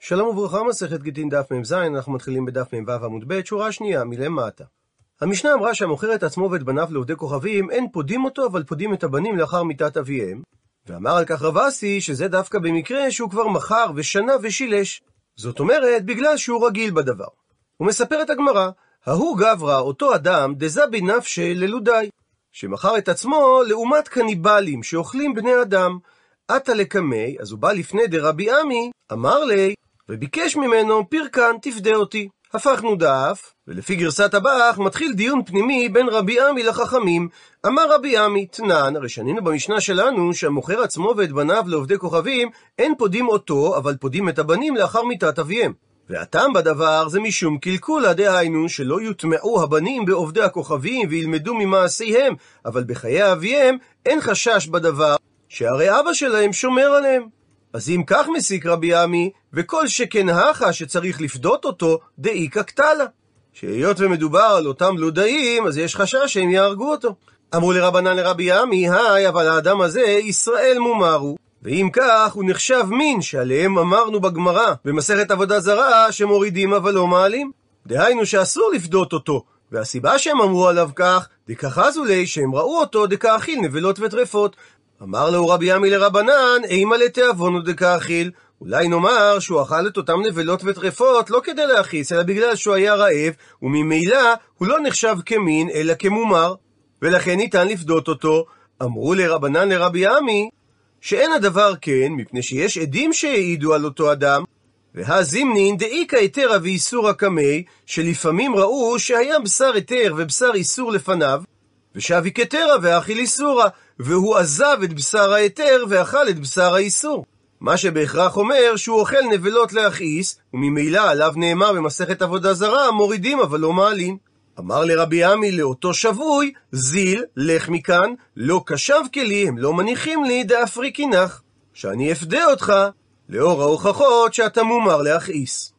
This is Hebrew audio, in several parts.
שלום וברכה, מסכת גיטין דף מ"ז, אנחנו מתחילים בדף מ"ו עמוד ב', שורה שנייה, מלמטה. המשנה אמרה שהמוכר את עצמו ואת בניו לעובדי כוכבים, אין פודים אותו, אבל פודים את הבנים לאחר מיתת אביהם. ואמר על כך רב אסי, שזה דווקא במקרה שהוא כבר מכר ושנה ושילש. זאת אומרת, בגלל שהוא רגיל בדבר. ומספרת הגמרא, ההוא גברא, אותו אדם, דזבין נפשיה ללודאי, שמכר את עצמו לעומת קניבלים שאוכלים בני אדם. אתא לקמיה, אז הוא בא לפני דרבי עמי, אמר ליה, וביקש ממנו, פירקן, תפדה אותי. הפכנו דף, ולפי גרסת הב"ח, מתחיל דיון פנימי בין רבי עמי לחכמים. אמר רבי עמי, תנן, הרי שנינו במשנה שלנו, שהמוכר עצמו ואת בניו לעובדי כוכבים, אין פודים אותו, אבל פודים את הבנים לאחר מיתת אביהם. והטעם בדבר זה משום קלקולה, דהיינו שלא יוטמעו הבנים בעובדי הכוכבים וילמדו ממעשיהם, אבל בחיי אביהם אין חשש בדבר, שהרי אבא שלהם שומר עליהם. אז אם כך מסיק רבי עמי, וכל שכן הכה שצריך לפדות אותו, דאיכא קטלה. שהיות ומדובר על אותם לודאים, אז יש חשש שהם יהרגו אותו. אמרו לרבנן לרבי עמי, היי, אבל האדם הזה, ישראל מומרו. ואם כך, הוא נחשב מין שעליהם אמרנו בגמרא, במסכת עבודה זרה, שמורידים אבל לא מעלים. דהיינו שאסור לפדות אותו. והסיבה שהם אמרו עליו כך, דכחזו לי שהם ראו אותו דכאכיל נבלות וטרפות. אמר לו רבי עמי לרבנן, אימא לתיאבונו דכאכיל. אולי נאמר שהוא אכל את אותם נבלות וטרפות לא כדי להכעיס, אלא בגלל שהוא היה רעב, וממילא הוא לא נחשב כמין, אלא כמומר, ולכן ניתן לפדות אותו. אמרו לרבנן לרבי עמי, שאין הדבר כן, מפני שיש עדים שהעידו על אותו אדם, והזימנין דאיכא היתרא ואיסורא קמי, שלפעמים ראו שהיה בשר היתר ובשר איסור לפניו, ושבי כתרא ואכיל איסורא, והוא עזב את בשר ההיתר ואכל את בשר האיסור. מה שבהכרח אומר שהוא אוכל נבלות להכעיס, וממילא עליו נאמר במסכת עבודה זרה, מורידים אבל לא מעלים. אמר לרבי עמי לאותו שבוי, זיל, לך מכאן, לא קשב כלי, הם לא מניחים לי דאפריקי נח, שאני אפדה אותך, לאור ההוכחות שאתה מומר להכעיס.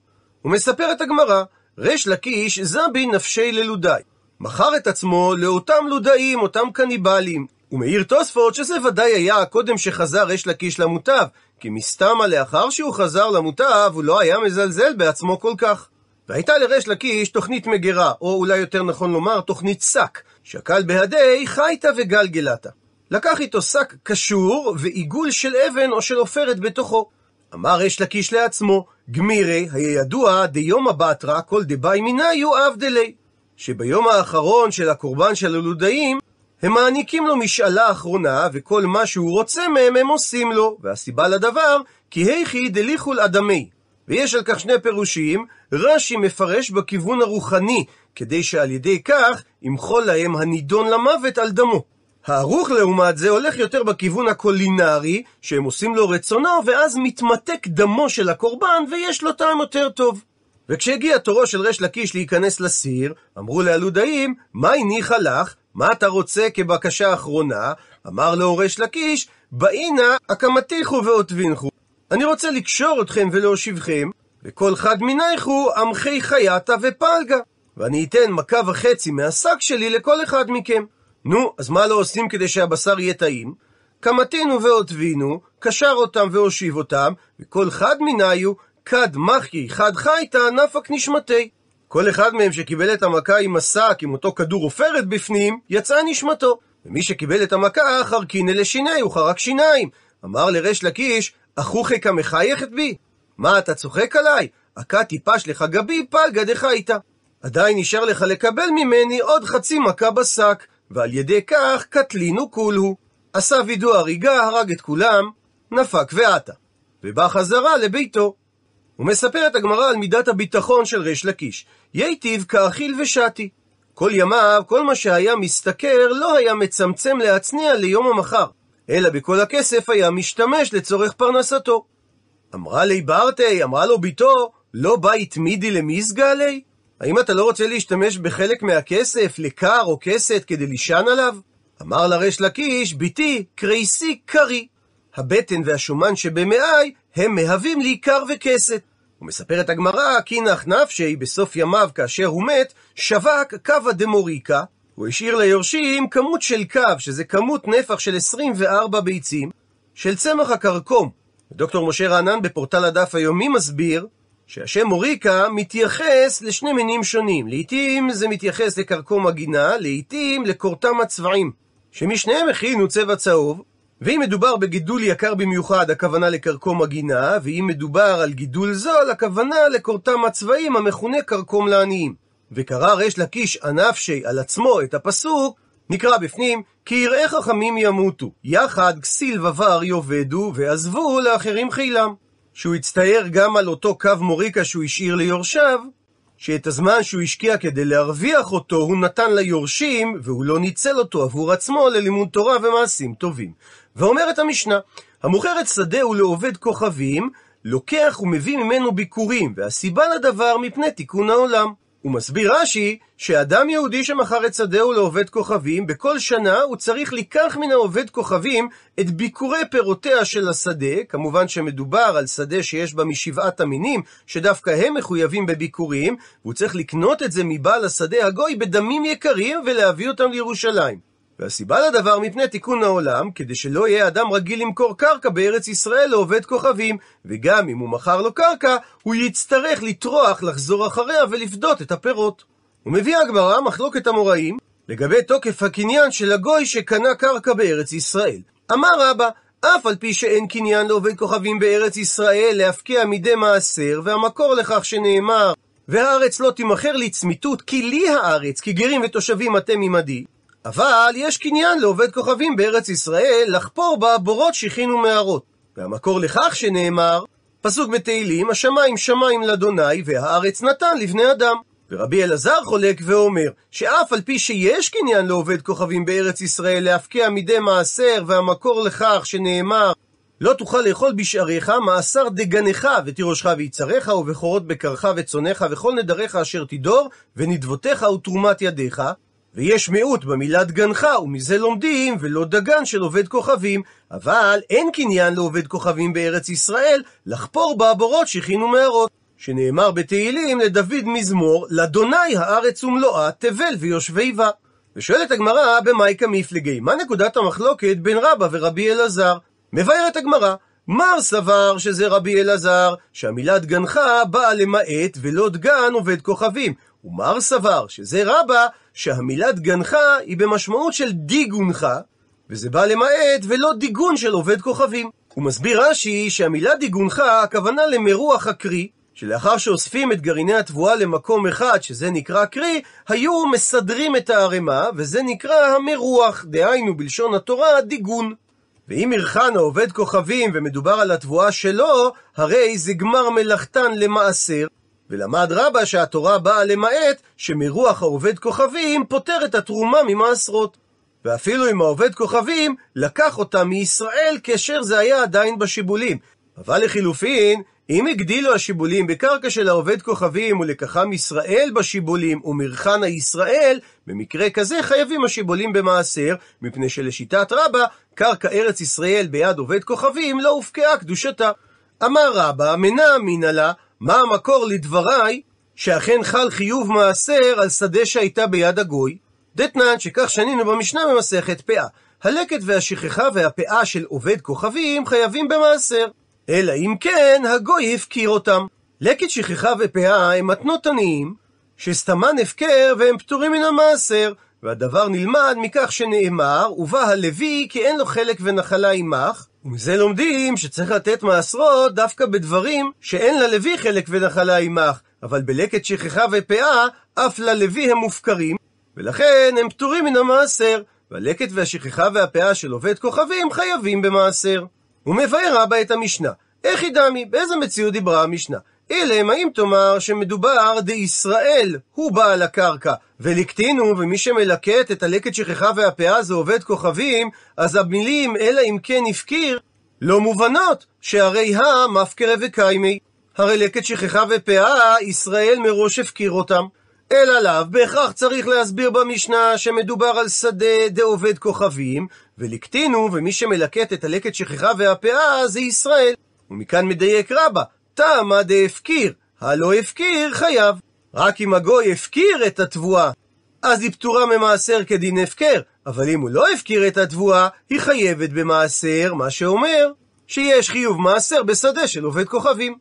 ומספרת הגמרא, ריש לקיש זבי נפשי ללודאי. מכר את עצמו לאותם לודאים, אותם קניבלים. ומעיר תוספות שזה ודאי היה קודם שחזר ריש לקיש למוטב, כי מסתמה לאחר שהוא חזר למוטב, הוא לא היה מזלזל בעצמו כל כך. והייתה לריש לקיש תוכנית מגירה, או אולי יותר נכון לומר, תוכנית שק, שקל בהדי חייתא וגלגלתא. לקח איתו שק קשור ועיגול של אבן או של עופרת בתוכו. אמר ריש לקיש לעצמו, גמירי, היה ידוע דיומא בתרא כל דבאי מניו אבדלי. שביום האחרון של הקורבן של הלודאים, הם מעניקים לו משאלה אחרונה, וכל מה שהוא רוצה מהם הם עושים לו. והסיבה לדבר, כי היכי דליכול אדמי. ויש על כך שני פירושים, רש"י מפרש בכיוון הרוחני, כדי שעל ידי כך ימחול להם הנידון למוות על דמו. הערוך לעומת זה הולך יותר בכיוון הקולינרי, שהם עושים לו רצונו, ואז מתמתק דמו של הקורבן, ויש לו טעם יותר טוב. וכשהגיע תורו של ריש לקיש להיכנס לסיר, אמרו להלודאים, מה הניחה לך? מה אתה רוצה כבקשה אחרונה? אמר לו ריש לקיש, באינה הקמתיכו ועוטבינכו. אני רוצה לקשור אתכם ולהושיבכם, וכל חד מינייכו עמכי חייתא ופלגה. ואני אתן מכה וחצי מהשק שלי לכל אחד מכם. נו, אז מה לא עושים כדי שהבשר יהיה טעים? קמתינו ועוטבינו, קשר אותם והושיב אותם, וכל חד מניו, כד מחי חד חייתא נפק נשמתי. כל אחד מהם שקיבל את המכה עם השק, עם אותו כדור עופרת בפנים, יצאה נשמתו. ומי שקיבל את המכה, חרקינא לשיני, הוא חרק שיניים. אמר לריש לקיש, אחוכי כמחייכת בי? מה, אתה צוחק עליי? עקה טיפש לך גבי, פלגה דחייתא. עדיין נשאר לך לקבל ממני עוד חצי מכה בשק, ועל ידי כך קטלינו כולהו. עשה וידוא הריגה, הרג את כולם, נפק ועטה. ובא חזרה לביתו. ומספרת הגמרא על מידת הביטחון של ריש לקיש. ייטיב כאכיל ושתי. כל ימיו, כל מה שהיה משתכר, לא היה מצמצם להצניע ליום המחר, אלא בכל הכסף היה משתמש לצורך פרנסתו. אמרה לי ברטי, אמרה לו ביתו, לא בית מידי למזגה עלי? האם אתה לא רוצה להשתמש בחלק מהכסף לקר או כסת כדי לישן עליו? אמר לריש לקיש, ביתי, קרייסי קרי. הבטן והשומן שבמעי הם מהווים לי קר וכסת. ומספרת הגמרא, כי נח נפשי בסוף ימיו כאשר הוא מת, שווק קווה דמוריקה, הוא השאיר ליורשים כמות של קו, שזה כמות נפח של 24 ביצים, של צמח הכרכום. דוקטור משה רענן בפורטל הדף היומי מסביר שהשם מוריקה מתייחס לשני מינים שונים. לעתים זה מתייחס לקרקום הגינה, לעתים לקורתם הצבעים, שמשניהם הכינו צבע צהוב, ואם מדובר בגידול יקר במיוחד, הכוונה לקרקום הגינה, ואם מדובר על גידול זול, הכוונה לקורתם הצבעים המכונה קרקום לעניים. וקרא ריש לקיש ענפשי על עצמו את הפסוק, נקרא בפנים, כי יראי חכמים ימותו, יחד כסיל ובר יאבדו, ועזבו לאחרים חילם. שהוא הצטער גם על אותו קו מוריקה שהוא השאיר ליורשיו, שאת הזמן שהוא השקיע כדי להרוויח אותו, הוא נתן ליורשים, והוא לא ניצל אותו עבור עצמו ללימוד תורה ומעשים טובים. ואומרת המשנה, המוכר את שדהו לעובד כוכבים, לוקח ומביא ממנו ביקורים, והסיבה לדבר מפני תיקון העולם. הוא מסביר רש"י שאדם יהודי שמכר את שדהו לעובד כוכבים, בכל שנה הוא צריך לקח מן העובד כוכבים את ביקורי פירותיה של השדה, כמובן שמדובר על שדה שיש בה משבעת המינים, שדווקא הם מחויבים בביקורים, והוא צריך לקנות את זה מבעל השדה הגוי בדמים יקרים ולהביא אותם לירושלים. והסיבה לדבר מפני תיקון העולם, כדי שלא יהיה אדם רגיל למכור קרקע בארץ ישראל לעובד כוכבים, וגם אם הוא מכר לו קרקע, הוא יצטרך לטרוח, לחזור אחריה ולפדות את הפירות. ומביאה הגמרא מחלוקת המוראים לגבי תוקף הקניין של הגוי שקנה קרקע בארץ ישראל. אמר רבא, אף על פי שאין קניין לעובד כוכבים בארץ ישראל להפקיע מדי מעשר, והמקור לכך שנאמר, והארץ לא תימכר לצמיתות, כי לי הארץ, כי גרים ותושבים אתם עמדי. אבל יש קניין לעובד כוכבים בארץ ישראל לחפור בה בורות שיחין ומערות. והמקור לכך שנאמר, פסוק בתהילים, השמיים שמיים לאדוני והארץ נתן לבני אדם. ורבי אלעזר חולק ואומר, שאף על פי שיש קניין לעובד כוכבים בארץ ישראל להפקיע מדי מעשר, והמקור לכך שנאמר, לא תוכל לאכול בשעריך מעשר דגנך ותירושך ויצריך ובכורות בקרך וצונך וכל נדריך אשר תדור ונדבותיך ותרומת ידיך ויש מיעוט במילת גנך, ומזה לומדים, ולא דגן של עובד כוכבים. אבל אין קניין לעובד כוכבים בארץ ישראל, לחפור בה בורות שכין ומערות. שנאמר בתהילים לדוד מזמור, לאדוני הארץ ומלואה, תבל ויושבי בה. ושואלת הגמרא, במאי כמפלגי, מה נקודת המחלוקת בין רבא ורבי אלעזר? מבארת הגמרא, מר סבר שזה רבי אלעזר, שהמילה דגנך באה למעט ולא דגן עובד כוכבים. ומר סבר שזה רבה שהמילה דגנך היא במשמעות של דיגונך, וזה בא למעט ולא דיגון של עובד כוכבים. הוא מסביר רש"י שהמילה דיגונך הכוונה למרוח הקרי, שלאחר שאוספים את גרעיני התבואה למקום אחד, שזה נקרא קרי, היו מסדרים את הערימה, וזה נקרא המרוח, דהיינו בלשון התורה דיגון. ואם ירחן העובד כוכבים ומדובר על התבואה שלו, הרי זה גמר מלאכתן למעשר, ולמד רבא שהתורה באה למעט שמרוח העובד כוכבים פוטר את התרומה ממעשרות. ואפילו אם העובד כוכבים לקח אותה מישראל כאשר זה היה עדיין בשיבולים. אבל לחילופין, אם הגדילו השיבולים בקרקע של העובד כוכבים ולקחם ישראל בשיבולים ומרחנה ישראל, במקרה כזה חייבים השיבולים במעשר, מפני שלשיטת רבא, קרקע ארץ ישראל ביד עובד כוכבים לא הופקעה קדושתה. אמר רבא, מנע אמינא לה, מה המקור לדבריי שאכן חל חיוב מעשר על שדה שהייתה ביד הגוי? דתנן שכך שנינו במשנה במסכת פאה. הלקט והשכחה והפאה של עובד כוכבים חייבים במעשר. אלא אם כן, הגוי הפקיר אותם. לקט, שכחה ופאה הם מתנות עניים, שסתמן הפקר והם פטורים מן המעשר. והדבר נלמד מכך שנאמר, ובא הלוי כי אין לו חלק ונחלה עמך, ומזה לומדים שצריך לתת מעשרות דווקא בדברים שאין ללוי חלק ונחלה עמך, אבל בלקט שכחה ופאה, אף ללוי הם מופקרים, ולכן הם פטורים מן המעשר, והלקט והשכחה והפאה של עובד כוכבים חייבים במעשר. הוא מבאר רבה את המשנה. איך ידמי? באיזה מציאות דיברה המשנה? אילם, האם תאמר שמדובר דישראל, הוא בעל הקרקע, ולקטינו, ומי שמלקט את הלקט שכחה והפאה זה עובד כוכבים, אז המילים אלא אם כן הפקיר, לא מובנות, שהרי הא מפקרה וקיימי. הרי לקט שכחה ופאה, ישראל מראש הפקיר אותם. אלא לאו, בהכרח צריך להסביר במשנה שמדובר על שדה דעובד כוכבים, ולקטינו, ומי שמלקט את הלקט שכחה והפאה זה ישראל. ומכאן מדייק רבה, תמה דהפקיר, הלא הפקיר חייב. רק אם הגוי הפקיר את התבואה, אז היא פטורה ממעשר כדין הפקר, אבל אם הוא לא הפקיר את התבואה, היא חייבת במעשר, מה שאומר שיש חיוב מעשר בשדה של עובד כוכבים.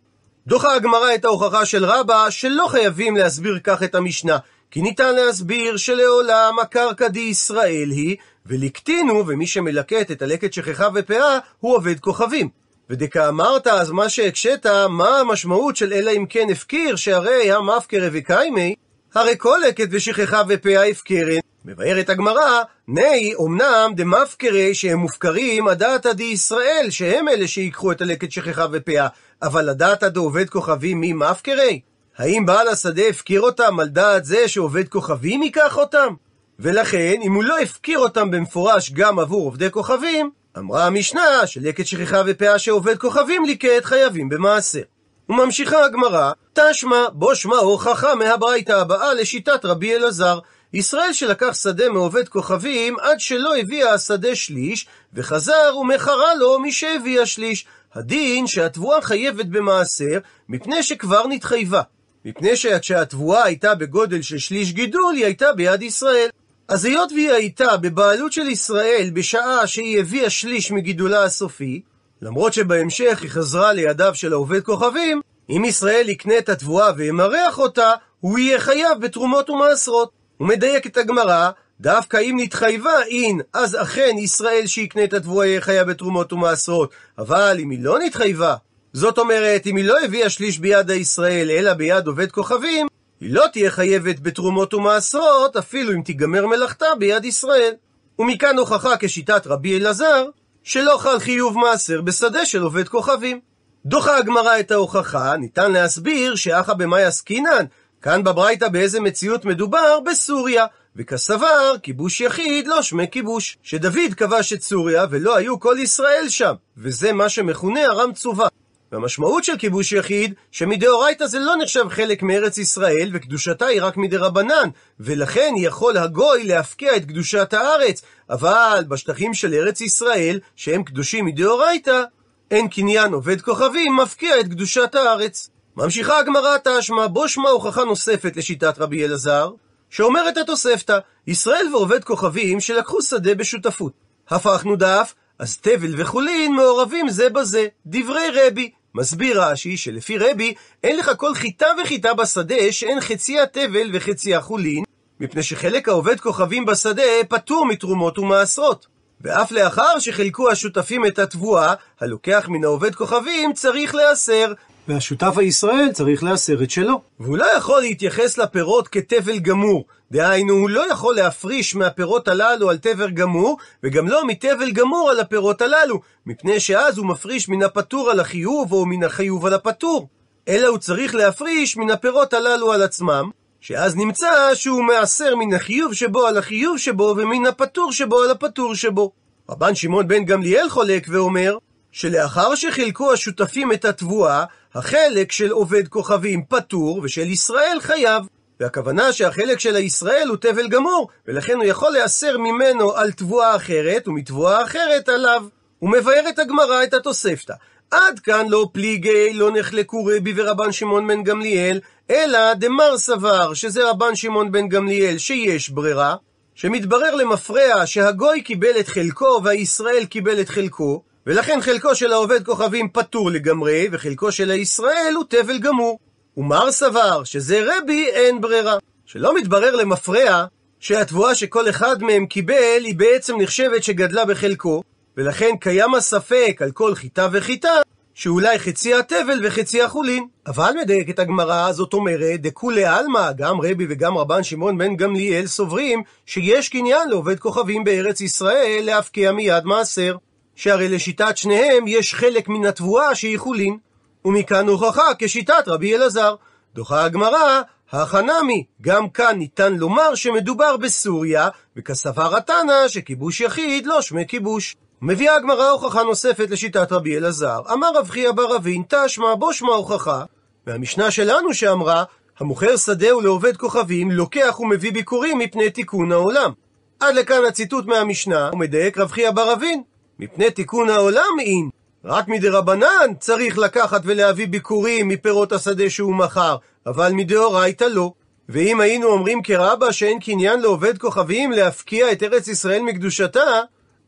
דוחה הגמרא את ההוכחה של רבא שלא חייבים להסביר כך את המשנה, כי ניתן להסביר שלעולם הקרקע די ישראל היא, ולקטינו, ומי שמלקט את הלקט שכחה ופאה, הוא עובד כוכבים. ודכאמרת, אז מה שהקשית, מה המשמעות של אלא אם כן הפקיר, שהרי המפקר וקיימי, הרי כל לקט ושכחה ופאה הפקרן. מבארת הגמרא, ני, אמנם דמפקרי שהם מופקרים הדעתא די ישראל, שהם אלה שיקחו את הלקט שכחה ופאה, אבל הדעתא דעובד כוכבים מי מפקרי? האם בעל השדה הפקיר אותם על דעת זה שעובד כוכבים ייקח אותם? ולכן, אם הוא לא הפקיר אותם במפורש גם עבור עובדי כוכבים, אמרה המשנה שלקט שכחה ופאה שעובד כוכבים ליקט חייבים במעשר. וממשיכה הגמרא, תשמע בו שמע הוכחה מהברייתא הבאה לשיטת רבי אלעזר. ישראל שלקח שדה מעובד כוכבים עד שלא הביאה השדה שליש, וחזר ומכרה לו משהביא השליש. הדין שהתבואה חייבת במעשר, מפני שכבר נתחייבה. מפני שכשהתבואה הייתה בגודל של שליש גידול, היא הייתה ביד ישראל. אז היות והיא הייתה בבעלות של ישראל בשעה שהיא הביאה שליש מגידולה הסופי, למרות שבהמשך היא חזרה לידיו של העובד כוכבים, אם ישראל יקנה את התבואה וימרח אותה, הוא יהיה חייב בתרומות ומעשרות. הוא מדייק את הגמרא, דווקא אם נתחייבה אין, אז אכן ישראל שיקנה את התבואה יהיה חייב בתרומות ומעשרות. אבל אם היא לא נתחייבה, זאת אומרת, אם היא לא הביאה שליש ביד הישראל, אלא ביד עובד כוכבים, היא לא תהיה חייבת בתרומות ומעשרות, אפילו אם תיגמר מלאכתה ביד ישראל. ומכאן הוכחה כשיטת רבי אלעזר, שלא חל חיוב מעשר בשדה של עובד כוכבים. דוחה הגמרא את ההוכחה, ניתן להסביר שאחא במאי עסקינן, כאן בברייתא באיזה מציאות מדובר? בסוריה. וכסבר, כיבוש יחיד לא שמי כיבוש. שדוד כבש את סוריה ולא היו כל ישראל שם, וזה מה שמכונה ארם צובה. והמשמעות של כיבוש יחיד, שמדאורייתא זה לא נחשב חלק מארץ ישראל, וקדושתה היא רק מדרבנן, ולכן יכול הגוי להפקיע את קדושת הארץ, אבל בשטחים של ארץ ישראל, שהם קדושים מדאורייתא, אין קניין עובד כוכבים מפקיע את קדושת הארץ. ממשיכה הגמרא תשמע, בו שמע הוכחה נוספת לשיטת רבי אלעזר, שאומרת התוספתא, ישראל ועובד כוכבים שלקחו שדה בשותפות. הפכנו דף, אז תבל וחולין מעורבים זה בזה, דברי רבי. מסביר רש"י שלפי רבי, אין לך כל חיטה וחיטה בשדה שאין חצי התבל וחצי החולין, מפני שחלק העובד כוכבים בשדה פטור מתרומות ומעשרות. ואף לאחר שחילקו השותפים את התבואה, הלוקח מן העובד כוכבים צריך להסר, והשותף הישראל צריך להסר את שלו. והוא לא יכול להתייחס לפירות כתבל גמור. דהיינו, הוא לא יכול להפריש מהפירות הללו על תבר גמור, וגם לא מתבל גמור על הפירות הללו, מפני שאז הוא מפריש מן הפטור על החיוב, או מן החיוב על הפטור. אלא הוא צריך להפריש מן הפירות הללו על עצמם, שאז נמצא שהוא מעשר מן החיוב שבו על החיוב שבו, ומן הפטור שבו על הפטור שבו. רבן שמעון בן גמליאל חולק ואומר, שלאחר שחילקו השותפים את התבואה, החלק של עובד כוכבים פטור, ושל ישראל חייב. והכוונה שהחלק של הישראל הוא תבל גמור, ולכן הוא יכול להסר ממנו על תבואה אחרת, ומתבואה אחרת עליו. הוא מבאר את הגמרא את התוספתא. עד כאן לא פליגי, לא נחלקו רבי ורבן שמעון בן גמליאל, אלא דמר סבר, שזה רבן שמעון בן גמליאל, שיש ברירה, שמתברר למפרע שהגוי קיבל את חלקו והישראל קיבל את חלקו, ולכן חלקו של העובד כוכבים פטור לגמרי, וחלקו של הישראל הוא תבל גמור. ומר סבר שזה רבי אין ברירה. שלא מתברר למפרע שהתבואה שכל אחד מהם קיבל היא בעצם נחשבת שגדלה בחלקו, ולכן קיים הספק על כל חיטה וחיטה, שאולי חצי התבל וחצי החולין. אבל מדייקת הגמרא, זאת אומרת, דכולי עלמא, גם רבי וגם רבן שמעון בן גמליאל סוברים שיש קניין לעובד כוכבים בארץ ישראל להפקיע מיד מעשר. שהרי לשיטת שניהם יש חלק מן התבואה שהיא חולין. ומכאן הוכחה כשיטת רבי אלעזר. דוחה הגמרא, החנמי, גם כאן ניתן לומר שמדובר בסוריה, וכסבר התנא שכיבוש יחיד לא שמי כיבוש. מביאה הגמרא הוכחה נוספת לשיטת רבי אלעזר. אמר רב חייא בר אבין, תשמע בו שמע הוכחה. והמשנה שלנו שאמרה, המוכר שדהו לעובד כוכבים, לוקח ומביא ביקורים מפני תיקון העולם. עד לכאן הציטוט מהמשנה, ומדייק רב חייא בר אבין. מפני תיקון העולם אין. רק מדי רבנן צריך לקחת ולהביא ביקורים מפירות השדה שהוא מכר, אבל מדאורייתא לא. ואם היינו אומרים כרבה שאין קניין לעובד כוכבים להפקיע את ארץ ישראל מקדושתה,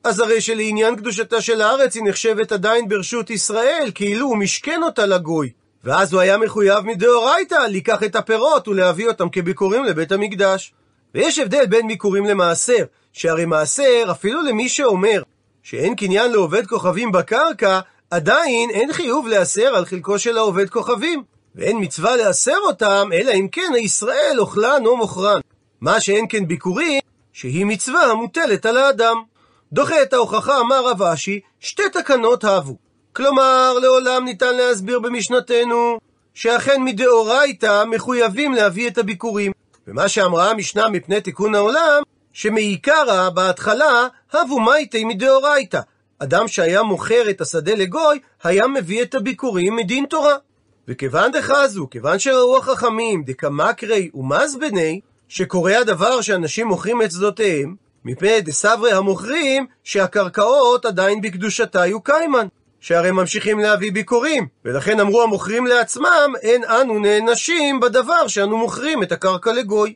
אז הרי שלעניין קדושתה של הארץ היא נחשבת עדיין ברשות ישראל, כאילו הוא משכן אותה לגוי. ואז הוא היה מחויב מדאורייתא לקח את הפירות ולהביא אותם כביקורים לבית המקדש. ויש הבדל בין ביקורים למעשר, שהרי מעשר, אפילו למי שאומר שאין קניין לעובד כוכבים בקרקע, עדיין אין חיוב להסר על חלקו של העובד כוכבים. ואין מצווה להסר אותם, אלא אם כן הישראל אוכלן או מוכרן. מה שאין כן ביקורים, שהיא מצווה המוטלת על האדם. דוחה את ההוכחה, אמר רב אשי, שתי תקנות הבו. כלומר, לעולם ניתן להסביר במשנתנו, שאכן מדאורייתא מחויבים להביא את הביקורים. ומה שאמרה המשנה מפני תיקון העולם, שמעיקרא בהתחלה, הבו מייטי מדאורייתא. אדם שהיה מוכר את השדה לגוי, היה מביא את הביקורים מדין תורה. וכיוון דחזו, כיוון שראו החכמים דקמקרי ומזבני, שקורה הדבר שאנשים מוכרים את שדותיהם, מפני דסברי המוכרים שהקרקעות עדיין בקדושתה יהיו קיימן, שהרי ממשיכים להביא ביקורים, ולכן אמרו המוכרים לעצמם, אין אנו נענשים בדבר שאנו מוכרים את הקרקע לגוי.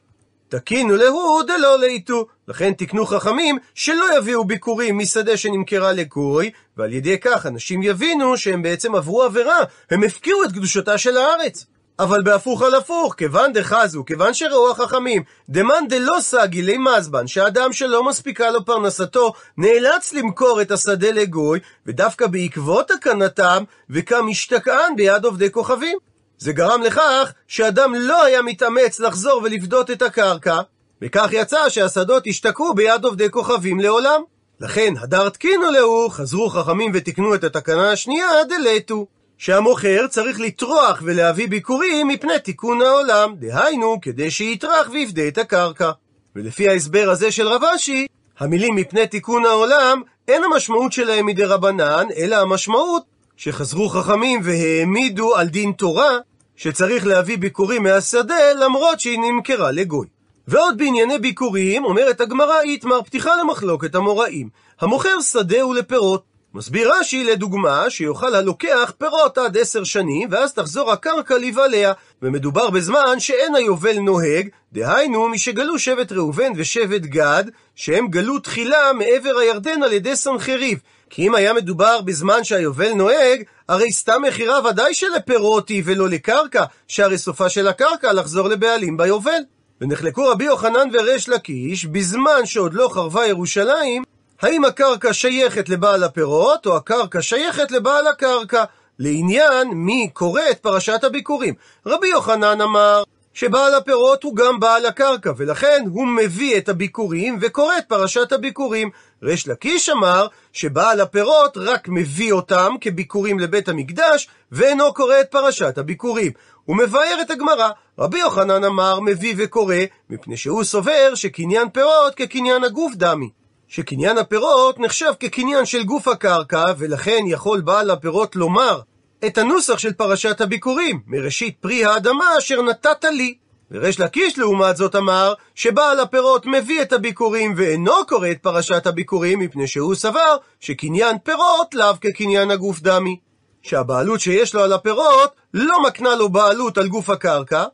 תקינו להו דלא לאיתו. לכן תקנו חכמים שלא יביאו ביקורים משדה שנמכרה לגוי, ועל ידי כך אנשים יבינו שהם בעצם עברו עבירה, הם הפקיעו את קדושתה של הארץ. אבל בהפוך על הפוך, כיוון דחזו, כיוון שראו החכמים, דמאן דלא סגי למזבן, שאדם שלא מספיקה לו פרנסתו, נאלץ למכור את השדה לגוי, ודווקא בעקבות הקנתם, וקם משתקען ביד עובדי כוכבים. זה גרם לכך שאדם לא היה מתאמץ לחזור ולפדות את הקרקע, וכך יצא שהשדות השתקעו ביד עובדי כוכבים לעולם. לכן, הדר תקינו להו, חזרו חכמים ותיקנו את התקנה השנייה, דלתו. שהמוכר צריך לטרוח ולהביא ביקורים מפני תיקון העולם, דהיינו, כדי שיטרח ויפדה את הקרקע. ולפי ההסבר הזה של רב אשי, המילים מפני תיקון העולם, אין המשמעות שלהם מדי רבנן, אלא המשמעות שחזרו חכמים והעמידו על דין תורה, שצריך להביא ביקורים מהשדה למרות שהיא נמכרה לגוי. ועוד בענייני ביקורים, אומרת הגמרא איתמר פתיחה למחלוקת המוראים. המוכר שדה הוא לפירות. מסביר רש"י לדוגמה שיוכל הלוקח פירות עד עשר שנים ואז תחזור הקרקע לבעליה ומדובר בזמן שאין היובל נוהג דהיינו משגלו שבט ראובן ושבט גד שהם גלו תחילה מעבר הירדן על ידי סנחריב כי אם היה מדובר בזמן שהיובל נוהג, הרי סתם מכירה ודאי שלפירות היא ולא לקרקע, שהרי סופה של הקרקע לחזור לבעלים ביובל. ונחלקו רבי יוחנן וריש לקיש, בזמן שעוד לא חרבה ירושלים, האם הקרקע שייכת לבעל הפירות, או הקרקע שייכת לבעל הקרקע, לעניין מי קורא את פרשת הביקורים. רבי יוחנן אמר שבעל הפירות הוא גם בעל הקרקע, ולכן הוא מביא את הביקורים וקורא את פרשת הביקורים. ריש לקיש אמר שבעל הפירות רק מביא אותם כביקורים לבית המקדש, ואינו קורא את פרשת הביקורים. הוא מבאר את הגמרא. רבי יוחנן אמר מביא וקורא, מפני שהוא סובר שקניין פירות כקניין הגוף דמי. שקניין הפירות נחשב כקניין של גוף הקרקע, ולכן יכול בעל הפירות לומר את הנוסח של פרשת הביקורים, מראשית פרי האדמה אשר נתת לי. וריש לקיש לעומת זאת אמר, שבעל הפירות מביא את הביקורים ואינו קורא את פרשת הביקורים, מפני שהוא סבר שקניין פירות לאו כקניין הגוף דמי. שהבעלות שיש לו על הפירות לא מקנה לו בעלות על גוף הקרקע,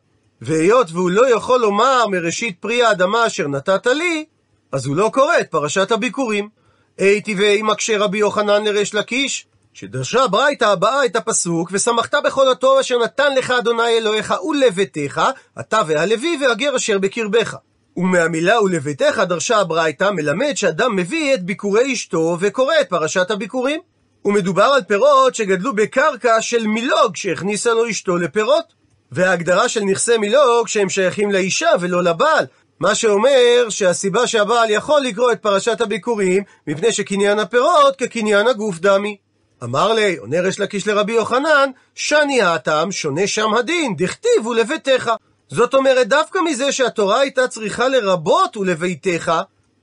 והיות והוא לא יכול לומר מראשית פרי האדמה אשר נתת לי, אז הוא לא קורא את פרשת הביקורים. הייתי ואי מקשה רבי יוחנן לריש לקיש, שדרשה ברייתא הבאה את הפסוק, ושמחת בכל הטוב אשר נתן לך אדוני אלוהיך ולביתך, אתה והלוי והגר אשר בקרבך. ומהמילה ולביתך דרשה הברייתא מלמד שאדם מביא את ביקורי אשתו וקורא את פרשת הביקורים. ומדובר על פירות שגדלו בקרקע של מילוג שהכניסה לו אשתו לפירות. וההגדרה של נכסי מילוג שהם שייכים לאישה ולא לבעל, מה שאומר שהסיבה שהבעל יכול לקרוא את פרשת הביקורים, מפני שקניין הפירות כקניין הגוף דמי. אמר לי, עונה ריש לקיש לרבי יוחנן, שני הטעם, שונה שם הדין, דכתיבו לביתך. זאת אומרת, דווקא מזה שהתורה הייתה צריכה לרבות ולביתך,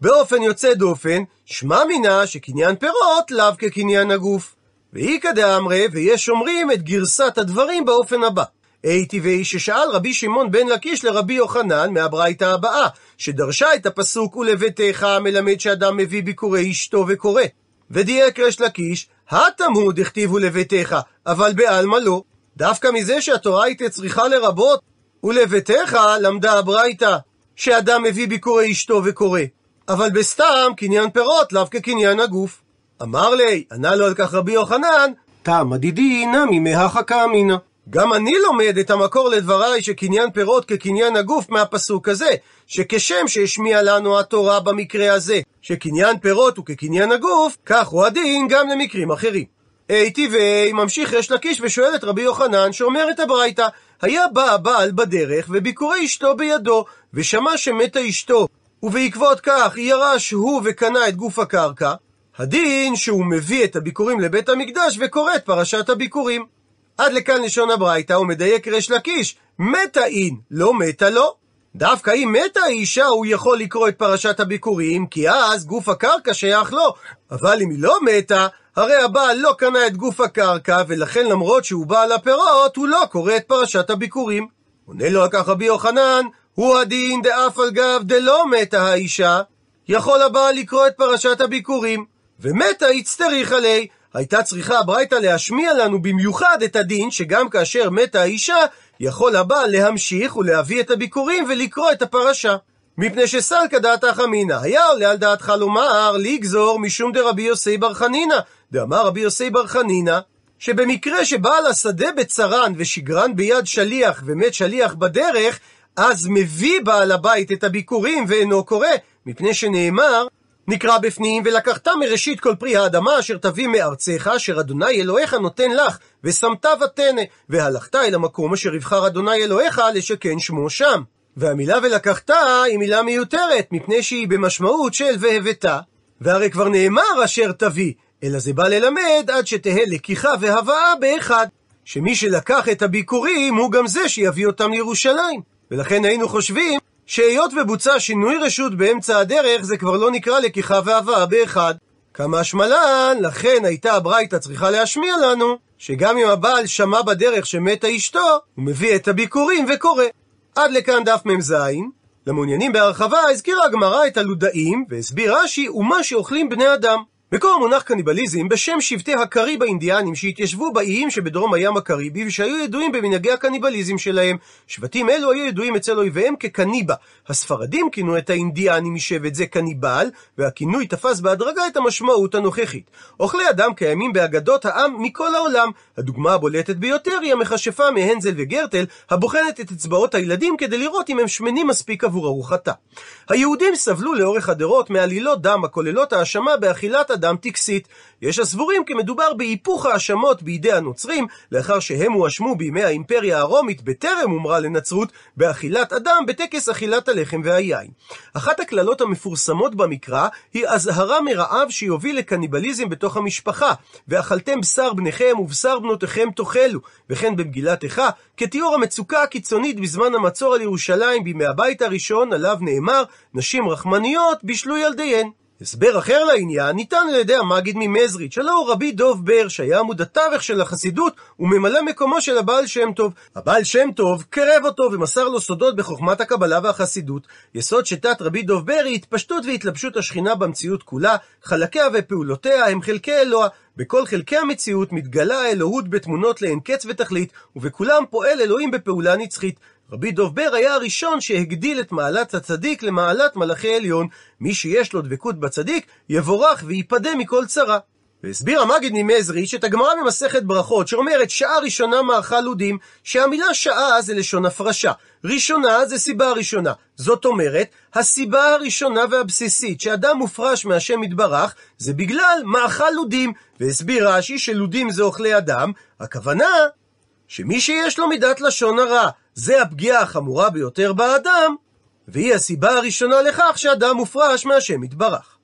באופן יוצא דופן, שמע מינה שקניין פירות לאו כקניין הגוף. ואיכא דאמרי, ויש אומרים את גרסת הדברים באופן הבא. הייתי ואי ששאל רבי שמעון בן לקיש לרבי יוחנן מהברייתא הבאה, שדרשה את הפסוק ולביתך מלמד שאדם מביא ביקורי אשתו וקורא. ודייק ריש לקיש, התמו דכתיבו לביתך, אבל בעלמא לא. דווקא מזה שהתורה הייתה צריכה לרבות, ולביתך למדה הברייתא, שאדם מביא ביקורי אשתו וקורא. אבל בסתם קניין פירות לאו כקניין הגוף. אמר לי, ענה לו על כך רבי יוחנן, טעם מדידי נמי מהחכה אמינא. גם אני לומד את המקור לדבריי שקניין פירות כקניין הגוף מהפסוק הזה, שכשם שהשמיע לנו התורה במקרה הזה, שקניין פירות הוא כקניין הגוף, כך הוא הדין גם למקרים אחרים. הייתי ואי ממשיך יש לקיש ושואל את רבי יוחנן שאומר את הברייתא, היה בא הבעל בדרך וביקורי אשתו בידו, ושמע שמתה אשתו, ובעקבות כך ירש הוא וקנה את גוף הקרקע, הדין שהוא מביא את הביקורים לבית המקדש וקורא את פרשת הביקורים. עד לכאן לשון הברייתא, הוא מדייק ריש לקיש, מתה אין, לא מתה לא. דווקא אם מתה האישה, הוא יכול לקרוא את פרשת הביקורים, כי אז גוף הקרקע שייך לו. אבל אם היא לא מתה, הרי הבעל לא קנה את גוף הקרקע, ולכן למרות שהוא בעל הפירות, הוא לא קורא את פרשת הביקורים. עונה לו על כך רבי יוחנן, הוא הדין דאף על גב דלא מתה האישה, יכול הבעל לקרוא את פרשת הביקורים, ומתה יצטריך עלי, הייתה צריכה הברייתא להשמיע לנו במיוחד את הדין שגם כאשר מתה האישה, יכול הבעל להמשיך ולהביא את הביקורים ולקרוא את הפרשה. מפני שסלקא דעתך אמינא, היה עולה על דעתך לומר, לגזור משום דרבי יוסי בר חנינא. דאמר רבי יוסי בר חנינא, שבמקרה שבעל השדה בצרן ושגרן ביד שליח ומת שליח בדרך, אז מביא בעל הבית את הביקורים ואינו קורא, מפני שנאמר, נקרא בפנים, ולקחת מראשית כל פרי האדמה אשר תביא מארצך, אשר אדוני אלוהיך נותן לך, ושמת ותנא, והלכת אל המקום אשר יבחר אדוני אלוהיך לשכן שמו שם. והמילה ולקחת היא מילה מיותרת, מפני שהיא במשמעות של והבאת, והרי כבר נאמר אשר תביא, אלא זה בא ללמד עד שתהא לקיחה והבאה באחד. שמי שלקח את הביקורים הוא גם זה שיביא אותם לירושלים. ולכן היינו חושבים שהיות ובוצע שינוי רשות באמצע הדרך, זה כבר לא נקרא לקיחה והבאה באחד. כמה השמלן, לכן הייתה הברייתא צריכה להשמיע לנו, שגם אם הבעל שמע בדרך שמתה אשתו, הוא מביא את הביקורים וקורא. עד לכאן דף מ"ז. למעוניינים בהרחבה הזכירה הגמרא את הלודאים, והסביר רש"י, ומה שאוכלים בני אדם. מקור המונח קניבליזם בשם שבטי הקריב האינדיאנים שהתיישבו באיים שבדרום הים הקריבי ושהיו ידועים במנהגי הקניבליזם שלהם. שבטים אלו היו ידועים אצל אויביהם כקניבה. הספרדים כינו את האינדיאנים משבט זה קניבל, והכינוי תפס בהדרגה את המשמעות הנוכחית. אוכלי אדם קיימים באגדות העם מכל העולם. הדוגמה הבולטת ביותר היא המכשפה מהנזל וגרטל, הבוחנת את אצבעות הילדים כדי לראות אם הם שמנים מספיק עבור ארוחתה. היהודים סבלו לאורך הדורות מעלילות דם הכוללות האשמה באכילת אדם טקסית. יש הסבורים כי מדובר בהיפוך האשמות בידי הנוצרים, לאחר שהם הואשמו בימי האימפריה הרומית בטרם הומרה לנצרות, באכילת אדם בטקס אכילת הלחם והיין. אחת הקללות המפורסמות במקרא היא אזהרה מרעב שיוביל לקניבליזם בתוך המשפחה, ואכלתם בשר בניכם ובשר בנותיכם תאכלו, וכן במגילת איכה, כתיאור המצוקה הקיצונית בזמן המצור על ירושלים בימי הבית הראשון, עליו נאמר, נשים רחמניות בישלו ילדיהן. הסבר אחר לעניין ניתן על ידי המגיד ממזריץ', הלא רבי דוב בר, שהיה עמוד התווך של החסידות וממלא מקומו של הבעל שם טוב. הבעל שם טוב קרב אותו ומסר לו סודות בחוכמת הקבלה והחסידות. יסוד שיטת רבי דוב בר היא התפשטות והתלבשות השכינה במציאות כולה, חלקיה ופעולותיה הם חלקי אלוה. בכל חלקי המציאות מתגלה האלוהות בתמונות לאין קץ ותכלית, ובכולם פועל אלוהים בפעולה נצחית. רבי דוב בר היה הראשון שהגדיל את מעלת הצדיק למעלת מלאכי עליון. מי שיש לו דבקות בצדיק, יבורך וייפדה מכל צרה. והסביר המגיד ממזריץ' את הגמרא במסכת ברכות, שאומרת שעה ראשונה מאכל לודים, שהמילה שעה זה לשון הפרשה. ראשונה זה סיבה ראשונה. זאת אומרת, הסיבה הראשונה והבסיסית שאדם מופרש מהשם יתברך, זה בגלל מאכל לודים. והסביר רש"י שלודים זה אוכלי אדם, הכוונה שמי שיש לו מידת לשון הרע, זה הפגיעה החמורה ביותר באדם, והיא הסיבה הראשונה לכך שאדם מופרש מהשם יתברך.